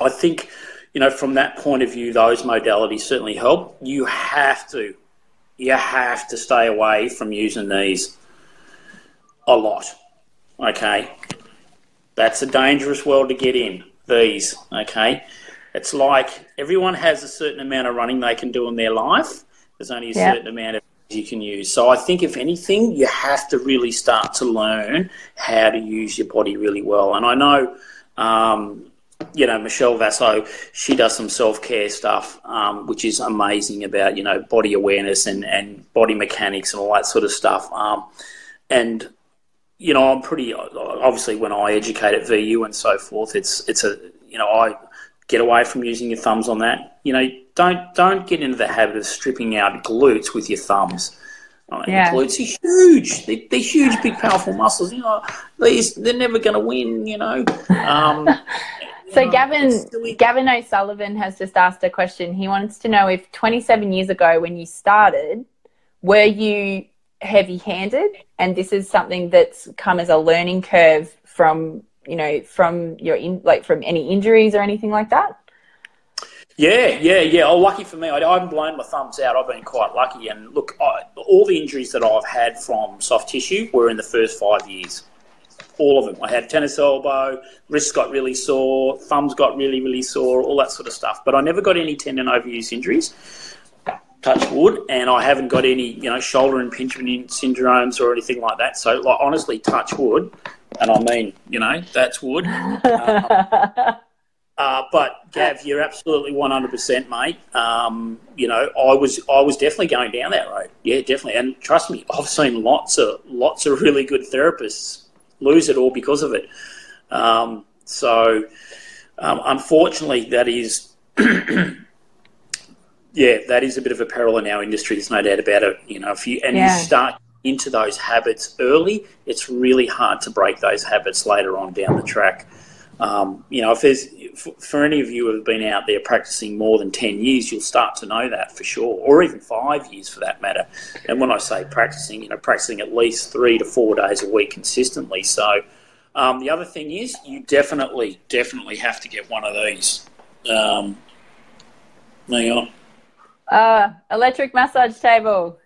I think you know from that point of view, those modalities certainly help. You have to you have to stay away from using these a lot. Okay, that's a dangerous world to get in, these, okay? It's like everyone has a certain amount of running they can do in their life. There's only a yeah. certain amount of you can use. So I think if anything, you have to really start to learn how to use your body really well. And I know, um, you know, Michelle Vasso, she does some self care stuff, um, which is amazing about, you know, body awareness and, and body mechanics and all that sort of stuff. Um, and you know, I'm pretty obviously when I educate at VU and so forth, it's it's a you know I get away from using your thumbs on that. You know, don't don't get into the habit of stripping out glutes with your thumbs. I mean, Yeah. Glutes are huge. They, they're huge, big, powerful muscles. You know, these they're never going to win. You know. Um, [LAUGHS] So you know, Gavin. Gavin O'Sullivan has just asked a question. He wants to know if 27 years ago, when you started, were you heavy-handed, and this is something that's come as a learning curve from you know from your in, like from any injuries or anything like that? Yeah, yeah, yeah. Oh, lucky for me, I, I haven't blown my thumbs out. I've been quite lucky. And look, I, all the injuries that I've had from soft tissue were in the first five years. All of them. I had tennis elbow, wrists got really sore, thumbs got really, really sore, all that sort of stuff. But I never got any tendon overuse injuries. Touch wood, and I haven't got any, you know, shoulder impingement syndromes or anything like that. So, like, honestly, touch wood, and I mean, you know, that's wood. [LAUGHS] Uh, but Gav, you're absolutely 100%, mate. Um, you know, I was I was definitely going down that road. Yeah, definitely. And trust me, I've seen lots of lots of really good therapists lose it all because of it. Um, so, um, unfortunately, that is. [CLEARS THROAT] Yeah, that is a bit of a peril in our industry. There's no doubt about it. You know, if you and Yeah. you start into those habits early, it's really hard to break those habits later on down the track. Um, you know, if there's for, for any of you who have been out there practicing more than ten years, you'll start to know that for sure, or even five years for that matter. And when I say practicing, you know, practicing at least three to four days a week consistently. So, um, the other thing is, you definitely, definitely have to get one of these. Um, hang on. Uh, electric massage table.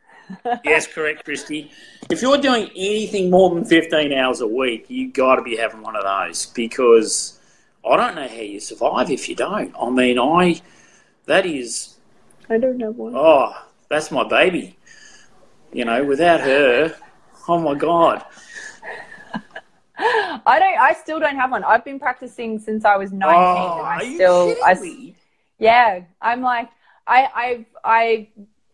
[LAUGHS] yes, correct, Christy. If you're doing anything more than 15 hours a week, you got to be having one of those because I don't know how you survive if you don't. I mean, I that is I don't know what. oh, that's my baby. You know, without her, oh my god. [LAUGHS] I don't. I still don't have one. I've been practicing since I was 19, Oh, and I are you still. kidding I, me? Yeah, I'm like I I I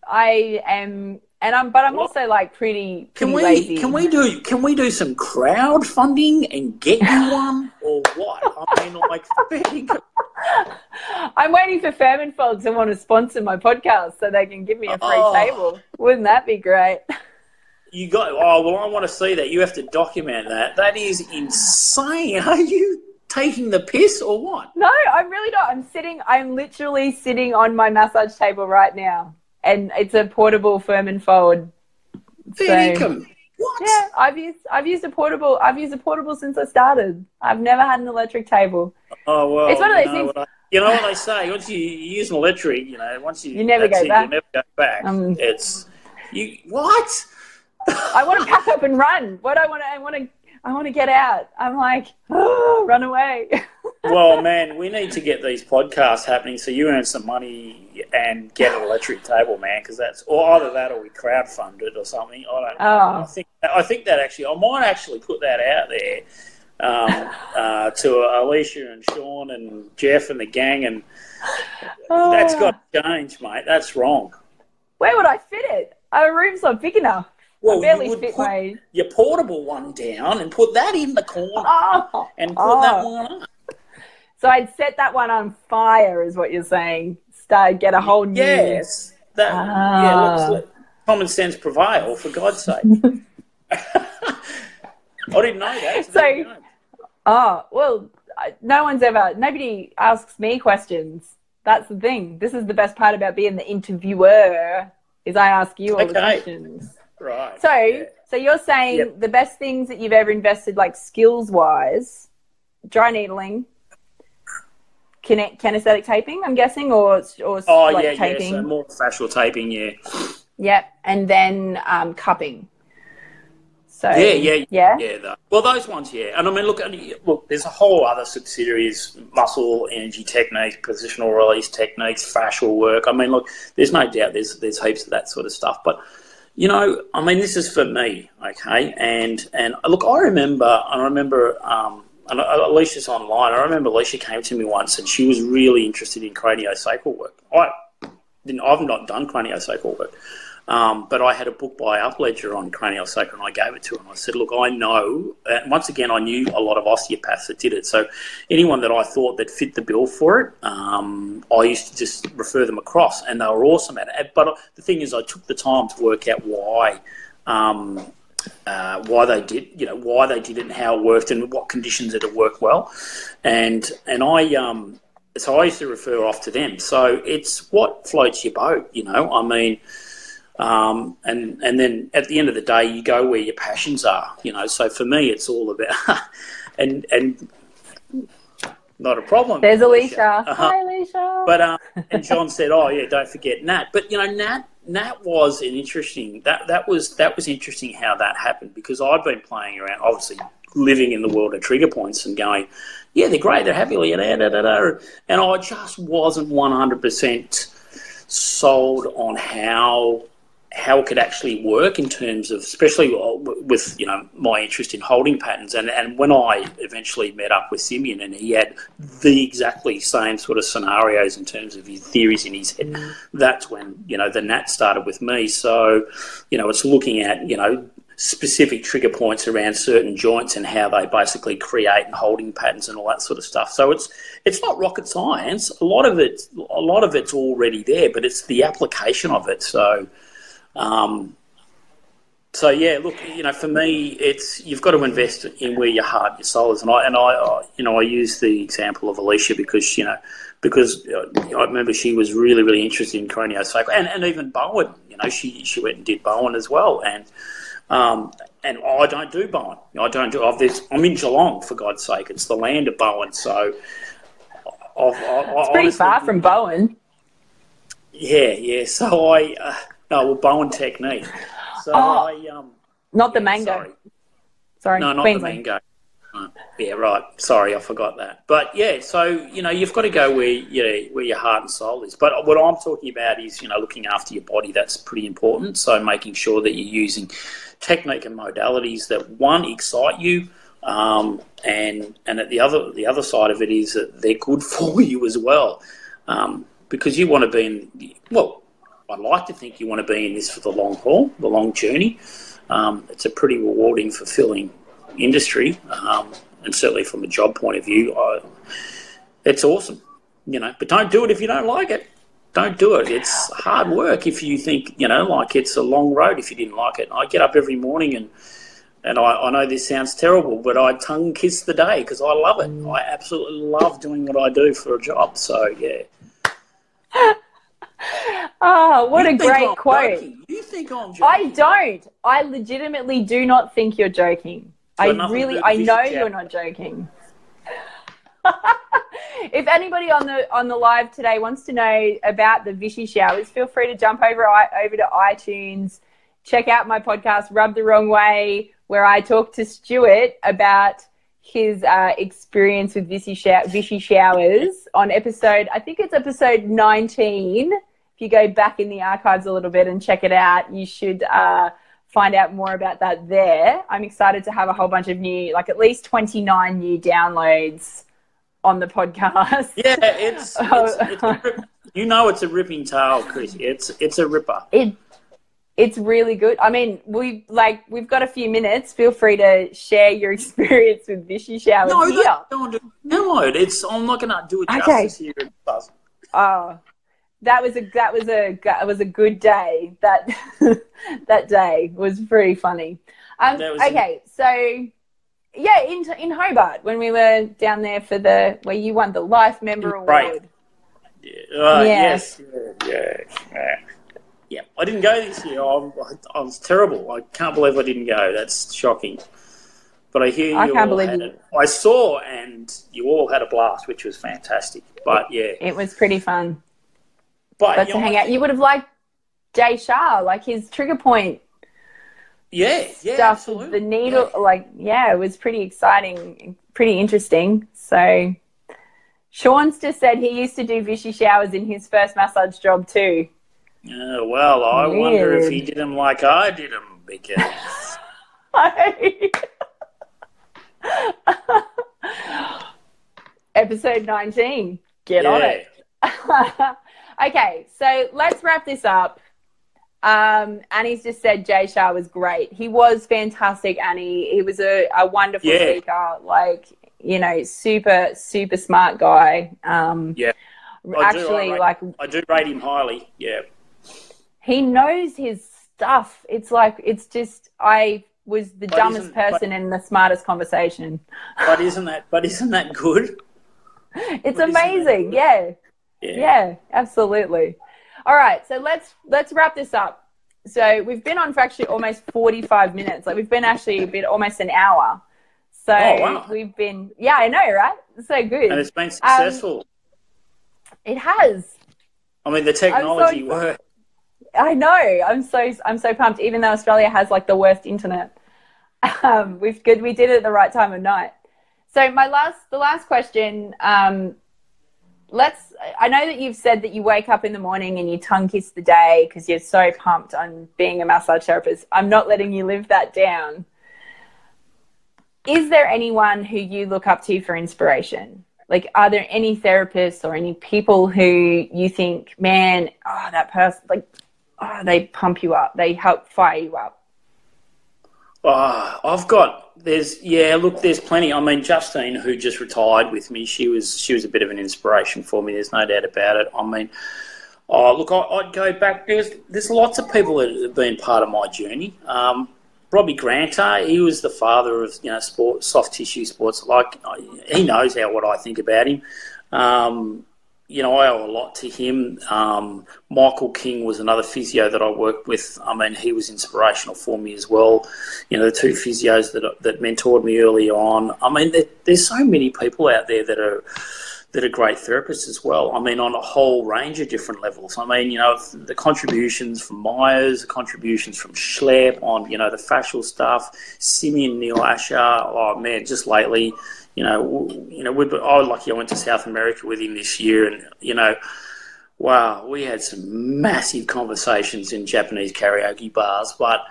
I am, and I'm, but I'm also like pretty Can we lazy. can we do can we do some crowdfunding and get you [LAUGHS] one or what? I mean, like, [LAUGHS] I'm waiting for Fairmanfold to want to sponsor my podcast so they can give me a free Oh. table. Wouldn't that be great? [LAUGHS] You got oh well I want to see that. You have to document that. That is insane. Are you taking the piss or what? No, I'm really not. I'm sitting. I'm literally sitting on my massage table right now, and it's a portable Fairmanfold. Fair So- income. What? Yeah, I've used I've used a portable. I've used a portable since I started. I've never had an electric table. Oh well. It's one of you those know things- what I- you know what they say? Once you use an electric, you know, once you You never that's go it, back. You never go back. Um, it's you. What? I want to pack up and run. What I want to I want to I want to get out. I'm like, oh, run away. [LAUGHS] well, man, we need to get these podcasts happening so you earn some money and get an electric table, man. Because that's or either that or we crowdfund it or something. I don't know. Oh. I think I think that actually I might actually put that out there um, [LAUGHS] uh, to Alicia and Sean and Jeff and the gang, and that's got to change, mate. That's wrong. Where would I fit it? Our room's not big enough. Well, barely you would fit put your portable one down and put that in the corner Oh, and put oh. that one up. So I'd set that one on fire, is what you're saying. Start get a whole new. Yes, that Ah. yeah. Let's let common sense prevail for God's sake. [LAUGHS] I didn't know that. So- there. Oh well, no one's ever. Nobody asks me questions. That's the thing. This is the best part about being the interviewer. Is I ask you all the questions. Right. So, yeah. so you're saying Yep. the best things that you've ever invested, like skills wise, dry needling, kine- kinesthetic taping, I'm guessing, or or Oh like yeah, taping. yeah. So more fascial taping, yeah. Yep, and then um, cupping. So Yeah, yeah, yeah. yeah. Though. Well, those ones, yeah. And I mean, look, look. There's a whole other subsidiaries: muscle energy techniques, positional release techniques, fascial work. I mean, look, there's no doubt there's there's heaps of that sort of stuff. But you know, I mean, this is for me, okay? And and look, I remember, I remember. Um, and Alicia's online. I remember Alicia came to me once, and she was really interested in craniosacral work. I didn't. I've not done craniosacral work. Um, but I had a book by Upledger on craniosacral, and I gave it to him. I said, "Look, I know." And once again, I knew a lot of osteopaths that did it. So anyone that I thought that fit the bill for it, um, I used to just refer them across, and they were awesome at it. But the thing is, I took the time to work out why. Um, uh, why they did, you know, why they did it and how it worked and what conditions it worked well, and and I um, so I used to refer off to them. So it's what floats your boat, you know. I mean, um, and and then at the end of the day, you go where your passions are, you know. So for me, it's all about [LAUGHS] and and not a problem. There's Alicia. Uh-huh. Hi, Alicia. But um, and John said, "Oh yeah, don't forget Nat." But you know, Nat Nat was an interesting that that was that was interesting how that happened because I've been playing around, obviously living in the world of trigger points and going, yeah, they're great, they're happy, da, da, da, da. and I just wasn't one hundred percent sold on how how it could actually work in terms of, especially with you know my interest in holding patterns, and and when I eventually met up with Simeon, and he had the exactly same sort of scenarios in terms of his theories in his head, mm. that's when you know the Nat started with me. So, you know, it's looking at you know specific trigger points around certain joints and how they basically create and holding patterns and all that sort of stuff. So it's it's not rocket science. A lot of it a lot of it's already there, but it's the application of it. So um, so yeah, look, you know, for me, it's you've got to invest in where your heart, your soul is, and I and I, you know, I use the example of Alicia because you know, because uh, I remember she was really, really interested in craniosacral, and, and even Bowen, you know, she she went and did Bowen as well, and um, and I don't do Bowen. I don't do. I've, this, I'm in Geelong for God's sake. It's the land of Bowen, so. I've, I, it's pretty far from Bowen. Yeah, yeah. So I, uh, no, well, Bowen technique. So oh, I, um, not the mango. Sorry. sorry. No, not Queensland. the mango. Yeah, right. Sorry, I forgot that. But yeah, so you know you've got to go where you know, where your heart and soul is. But what I'm talking about is you know looking after your body. That's pretty important. So making sure that you're using technique and modalities that one excite you, um, and and at the other the other side of it is that they're good [LAUGHS] for you as well, um, because you want to be in well. I'd like to think you want to be in this for the long haul, the long journey. Um, it's a pretty rewarding, fulfilling industry, um, and certainly from a job point of view, I, it's awesome. You know, but don't do it if you don't like it. Don't do it. It's hard work if you think you know, like it's a long road if you didn't like it. I get up every morning and and I, I know this sounds terrible, but I tongue kiss the day because I love it. I absolutely love doing what I do for a job. So yeah. [LAUGHS] oh, what you a great quote. Joking. You think I'm joking? I don't. I legitimately do not think you're joking. I really, I know you're not joking. [LAUGHS] if anybody on the on the live today wants to know about the Vichy showers, feel free to jump over over to iTunes, check out my podcast "Rub the Wrong Way," where I talk to Stuart about his uh, experience with Vichy, Vichy showers on episode. I think it's episode nineteen. If you go back in the archives a little bit and check it out, you should. Uh, find out more about that there. I'm excited to have a whole bunch of new, like at least 29 new downloads on the podcast. Yeah, it's, [LAUGHS] it's, it's you know it's a ripping tale, Chris. It's it's a ripper. It it's really good. I mean, we like we've got a few minutes. Feel free to share your [LAUGHS] experience with Vichy showers. No, here. don't download. It's I'm not gonna do it justice okay. here. Oh, that was a that was a that was a good day. That [LAUGHS] that day was pretty funny. Um, okay, a- so yeah, in in Hobart when we were down there for the where you won the Life Member Award. Yeah. Uh, yes. Yeah. yeah. Yeah. I didn't go this year. I, I, was terrible. I can't believe I didn't go. That's shocking. But I hear you I can't believe you. I saw, and you all had a blast, which was fantastic. But yeah, it was pretty fun. But, but to hang out, you would have liked Jay Shah, like his trigger point. Yeah, yeah, stuff absolutely. The needle, yeah. like, yeah, it was pretty exciting, pretty interesting. So, Sean's just said he used to do Vichy showers in his first massage job too. Yeah, well, I Weird. wonder if he did them like I did them because. [LAUGHS] Episode 19. Get yeah. on it. [LAUGHS] Okay, so let's wrap this up. Um, Annie's just said Jay Shah was great. He was fantastic, Annie. He was a, a wonderful Yeah. speaker. Like, you know, super, super smart guy. Um, Yeah. I do, actually, I rate- like, I do rate him highly. Yeah. he knows his stuff. It's like, it's just, I was the But dumbest isn't- but- person in the smartest conversation. But isn't that? But isn't that good? [LAUGHS] It's But amazing. good? Yeah. Yeah. Yeah, absolutely. All right, so let's let's wrap this up. So we've been on for actually almost forty five minutes. Like we've been actually a bit almost an hour. So Oh, wow. we've been yeah, I know, right? So good. And it's been successful. it has. I mean, the technology works. I know. I'm so I'm so pumped. Even though Australia has like the worst internet, um, we've good. We did it at the right time of night. So my last, the last question. Um, let's. I know that you've said that you wake up in the morning and you tongue kiss the day because you're so pumped on being a massage therapist. I'm not letting you live that down. Is there anyone who you look up to for inspiration? Like, are there any therapists or any people who you think, man, oh, that person, like, oh, they pump you up, they help fire you up? Oh, I've got there's yeah. Look, there's plenty. I mean, Justine, who just retired with me, she was she was a bit of an inspiration for me. There's no doubt about it. I mean, oh look, I, I'd go back. There's there's lots of people that have been part of my journey. Um, Robbie Granter, he was the father of you know sport, soft tissue sports. Like he knows how what I think about him. Um, you know, I owe a lot to him. Um, Michael King was another physio that I worked with. I mean, he was inspirational for me as well. You know, the two physios that that mentored me early on. I mean, there, there's so many people out there that are that are great therapists as well. I mean, on a whole range of different levels. I mean, you know, the contributions from Myers, the contributions from Schleip on, you know, the fascial stuff, Simeon Niel-Asher. Oh man, just lately, you know, you know, we, I was lucky I went to South America with him this year, and you know, wow, we had some massive conversations in Japanese karaoke bars. But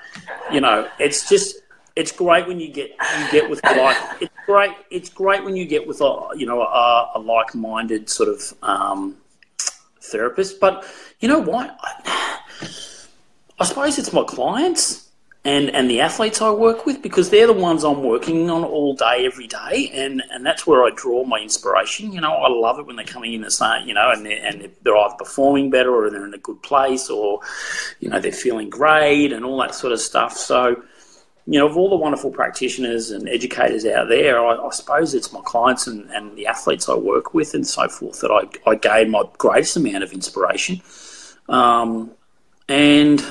you know, it's just it's great when you get you get with like it's great it's great when you get with a you know a, a like-minded sort of um, therapist. But you know what? I, I suppose it's my clients and and the athletes I work with because they're the ones I'm working on all day, every day, and and that's where I draw my inspiration. You know, I love it when they're coming in and saying, you know, and they're, and they're either performing better or they're in a good place or, you know, they're feeling great and all that sort of stuff. So. You know, of all the wonderful practitioners and educators out there, I, I suppose it's my clients and, and the athletes I work with and so forth that I, I gain my greatest amount of inspiration. Um, and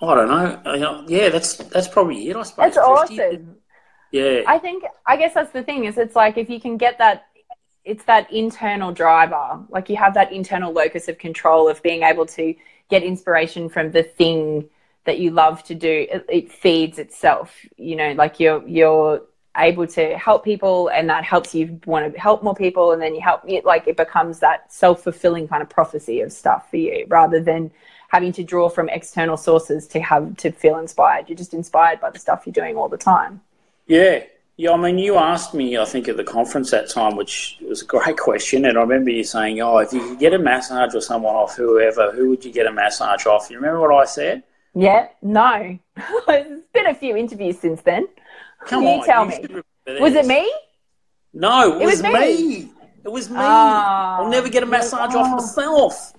I don't know. Yeah, that's that's probably it. I suppose. That's awesome. Yeah, I think I guess that's the thing is it's like if you can get that it's that internal driver like you have that internal locus of control of being able to get inspiration from the thing that you love to do it, it feeds itself you know like you're you're able to help people and that helps you want to help more people and then you help it like it becomes that self-fulfilling kind of prophecy of stuff for you rather than having to draw from external sources to have to feel inspired you're just inspired by the stuff you're doing all the time yeah, yeah. I mean, you asked me, I think, at the conference that time, which was a great [LAUGHS] question, and I remember you saying, "Oh, if you could get a massage or someone off, whoever, who would you get a massage off?" You remember what I said? Yeah, no. [LAUGHS] it's been a few interviews since then. Come You on, tell you me. Was it me? No, it, It was, was me. me. It was me. Oh. I'll never get a massage off Oh. myself.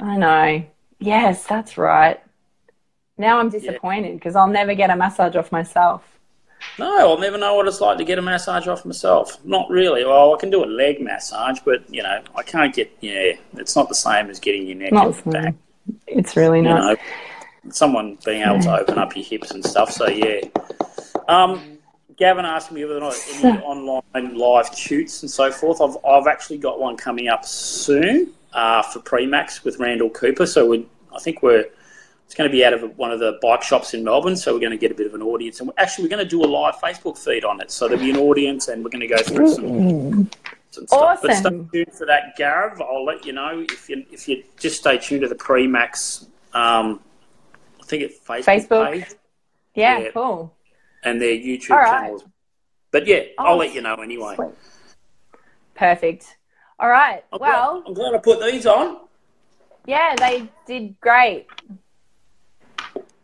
I know. Yes, that's right. Now I'm disappointed because I'll never get a massage off myself. No, I'll never know what it's like to get a massage off myself. Not really. Well, I can do a leg massage, but you know, I can't get. Yeah, it's not the same as getting your neck Not and back. It's really You not. know, someone being able to open up your hips and stuff. So yeah. Um, Gavin asked me whether or not any online live shoots and so forth. I've I've actually got one coming up soon uh, for Premax with Randall Cooper. So we I think we're it's going to be out of one of the bike shops in Melbourne, so we're going to get a bit of an audience. And actually, we're going to do a live Facebook feed on it, so there'll be an audience, and we're going to go through some, some stuff. But stay tuned for that, Gav. I'll let you know if you if you just stay tuned to the Premax. Um, I think it's Facebook, Facebook. page Yeah, Yeah. cool. and their YouTube right. channels. But yeah, Oh, I'll let you know anyway. sweet. Perfect. All right. I'm Well, glad, I'm glad I put these on. yeah, they did great.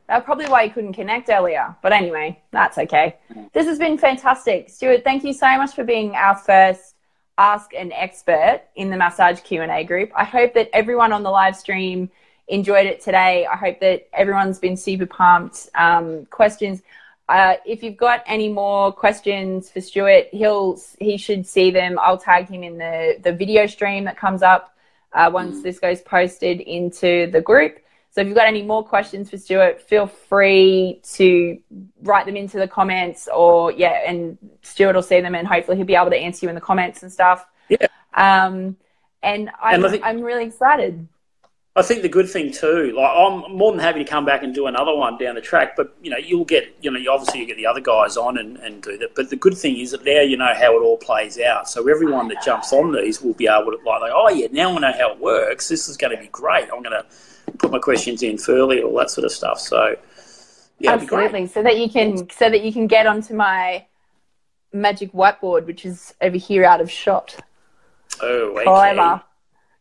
That's probably why you couldn't connect earlier. But anyway, that's okay. This has been fantastic. Stuart, thank you so much for being our first Ask an Expert in the Massage Q&A group. I hope that everyone on the live stream enjoyed it today. I hope that everyone's been super pumped. Um, questions. Uh, if you've got any more questions for Stuart, he'll he should see them. I'll tag him in the the video stream that comes up uh, once this goes posted into the group. So if you've got any more questions for Stuart, feel free to write them into the comments or yeah, and Stuart will see them and hopefully he'll be able to answer you in the comments and stuff. Yeah. Um, and I'm, And I think- I'm really excited. I think the good thing too, like I'm more than happy to come back and do another one down the track, but you know, you'll get, you know, you obviously you get the other guys on and, and do that. But the good thing is that now you know how it all plays out. So everyone that jumps on these will be able to like, oh yeah, now I know how it works. This is going to be great. I'm going to put my questions in early, all that sort of stuff. So yeah, it'd be great. Absolutely. So that you can so that you can get onto my magic whiteboard, which is over here out of shot. Oh, okay. Clever.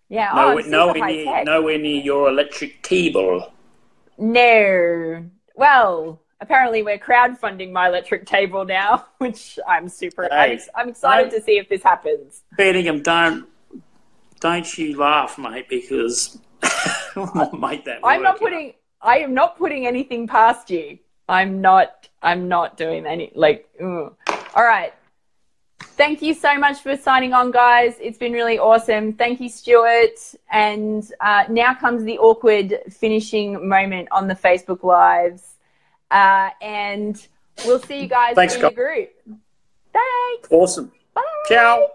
Yeah. oh, No, I'm nowhere near, nowhere near your electric table. No. Well, apparently we're crowdfunding my electric table now, [LAUGHS] which I'm super. I'm, ex- I'm excited to see if this happens. Birmingham, don't don't you laugh, mate, because [LAUGHS] make that. I'm not putting. I am not putting anything past you. I'm not. I'm not doing any. Like. ugh. All right. Thank you so much for signing on, guys. It's been really awesome. Thank you, Stuart. And uh, now comes the awkward finishing moment on the Facebook Lives. Uh, and we'll see you guys Thanks, in Scott. the group. Thanks. Awesome. Bye. Ciao.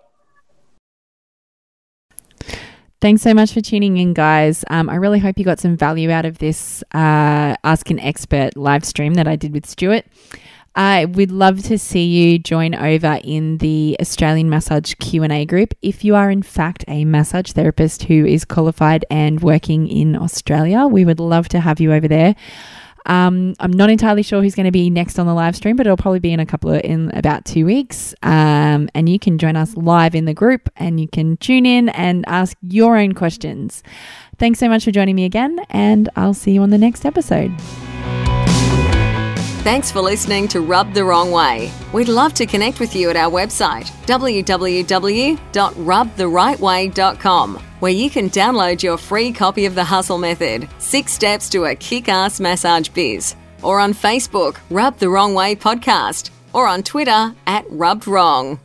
Thanks so much for tuning in, guys. Um, I really hope you got some value out of this uh, Ask an Expert live stream that I did with Stuart. I would love to see you join over in the Australian Massage Q&A group if you are in fact a massage therapist who is qualified and working in Australia. We would love to have you over there. Um, I'm not entirely sure who's going to be next on the live stream, but it'll probably be in a couple of in about two weeks. Um, and you can join us live in the group, and you can tune in and ask your own questions. Thanks so much for joining me again, and I'll see you on the next episode. Thanks for listening to Rub the Wrong Way. We'd love to connect with you at our website, www.rubtherightway.com, where you can download your free copy of The Hustle Method Six Steps to a Kick Ass Massage Biz, or on Facebook, Rub the Wrong Way Podcast, or on Twitter at Rubbed Wrong.